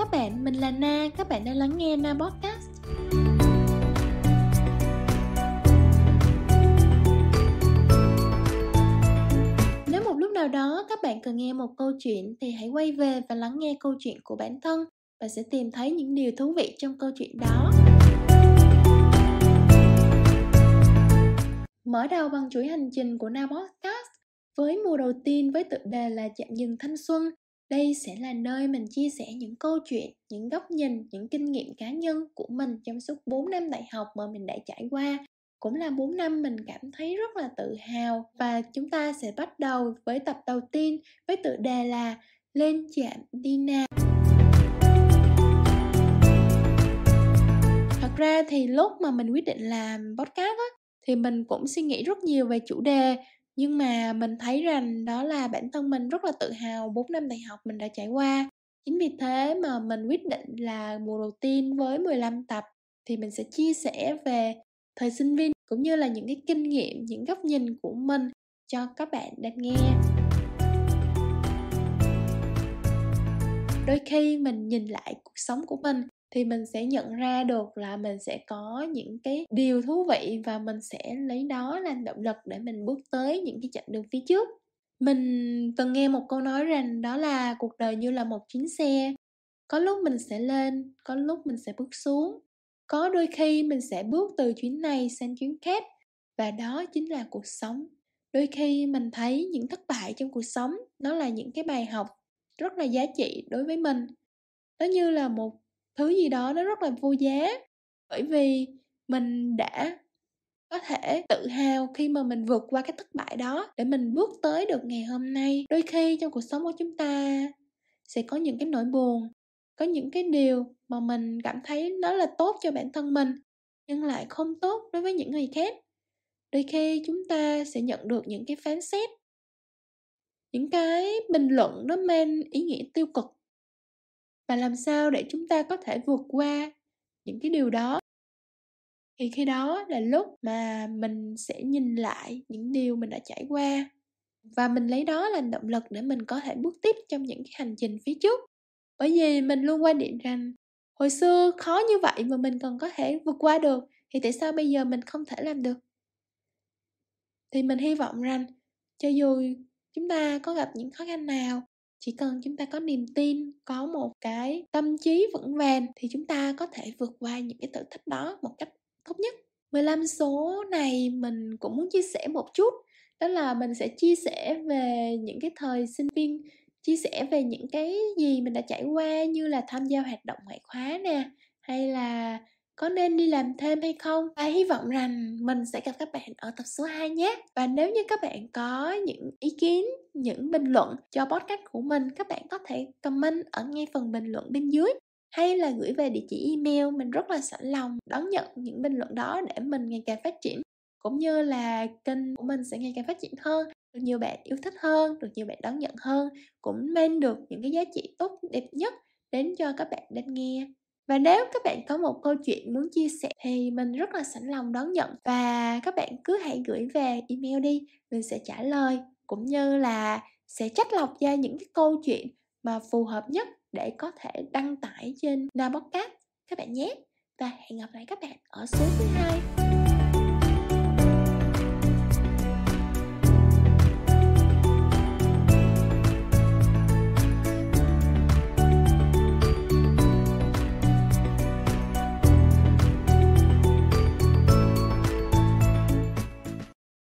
các bạn mình là Na, các bạn đang lắng nghe Na Podcast. Nếu một lúc nào đó các bạn cần nghe một câu chuyện thì hãy quay về và lắng nghe câu chuyện của bản thân và sẽ tìm thấy những điều thú vị trong câu chuyện đó. Mở đầu bằng chuỗi hành trình của Na Podcast với mùa đầu tiên với tựa đề là Chạm dừng thanh xuân đây sẽ là nơi mình chia sẻ những câu chuyện, những góc nhìn, những kinh nghiệm cá nhân của mình trong suốt 4 năm đại học mà mình đã trải qua. Cũng là 4 năm mình cảm thấy rất là tự hào và chúng ta sẽ bắt đầu với tập đầu tiên với tựa đề là Lên chạm đi nào. Thật ra thì lúc mà mình quyết định làm podcast á, thì mình cũng suy nghĩ rất nhiều về chủ đề nhưng mà mình thấy rằng đó là bản thân mình rất là tự hào 4 năm đại học mình đã trải qua. Chính vì thế mà mình quyết định là mùa đầu tiên với 15 tập thì mình sẽ chia sẻ về thời sinh viên cũng như là những cái kinh nghiệm, những góc nhìn của mình cho các bạn đang nghe. Đôi khi mình nhìn lại cuộc sống của mình thì mình sẽ nhận ra được là mình sẽ có những cái điều thú vị và mình sẽ lấy đó làm động lực để mình bước tới những cái chặng đường phía trước. Mình từng nghe một câu nói rằng đó là cuộc đời như là một chuyến xe. Có lúc mình sẽ lên, có lúc mình sẽ bước xuống. Có đôi khi mình sẽ bước từ chuyến này sang chuyến khác và đó chính là cuộc sống. Đôi khi mình thấy những thất bại trong cuộc sống, nó là những cái bài học rất là giá trị đối với mình. Nó như là một thứ gì đó nó rất là vô giá. Bởi vì mình đã có thể tự hào khi mà mình vượt qua cái thất bại đó để mình bước tới được ngày hôm nay. Đôi khi trong cuộc sống của chúng ta sẽ có những cái nỗi buồn, có những cái điều mà mình cảm thấy nó là tốt cho bản thân mình, nhưng lại không tốt đối với những người khác. Đôi khi chúng ta sẽ nhận được những cái phán xét, những cái bình luận nó mang ý nghĩa tiêu cực và làm sao để chúng ta có thể vượt qua những cái điều đó? Thì khi đó là lúc mà mình sẽ nhìn lại những điều mình đã trải qua. Và mình lấy đó làm động lực để mình có thể bước tiếp trong những cái hành trình phía trước. Bởi vì mình luôn quan điểm rằng hồi xưa khó như vậy mà mình còn có thể vượt qua được, thì tại sao bây giờ mình không thể làm được? Thì mình hy vọng rằng cho dù chúng ta có gặp những khó khăn nào chỉ cần chúng ta có niềm tin, có một cái tâm trí vững vàng thì chúng ta có thể vượt qua những cái thử thách đó một cách tốt nhất. 15 số này mình cũng muốn chia sẻ một chút, đó là mình sẽ chia sẻ về những cái thời sinh viên, chia sẻ về những cái gì mình đã trải qua như là tham gia hoạt động ngoại khóa nè, hay là có nên đi làm thêm hay không? Và hy vọng rằng mình sẽ gặp các bạn ở tập số 2 nhé. Và nếu như các bạn có những ý kiến, những bình luận cho podcast của mình, các bạn có thể comment ở ngay phần bình luận bên dưới. Hay là gửi về địa chỉ email, mình rất là sẵn lòng đón nhận những bình luận đó để mình ngày càng phát triển. Cũng như là kênh của mình sẽ ngày càng phát triển hơn, được nhiều bạn yêu thích hơn, được nhiều bạn đón nhận hơn, cũng mang được những cái giá trị tốt, đẹp nhất đến cho các bạn đang nghe và nếu các bạn có một câu chuyện muốn chia sẻ thì mình rất là sẵn lòng đón nhận. Và các bạn cứ hãy gửi về email đi, mình sẽ trả lời, cũng như là sẽ trách lọc ra những cái câu chuyện mà phù hợp nhất để có thể đăng tải trên Na Podcast các bạn nhé. Và hẹn gặp lại các bạn ở số thứ hai.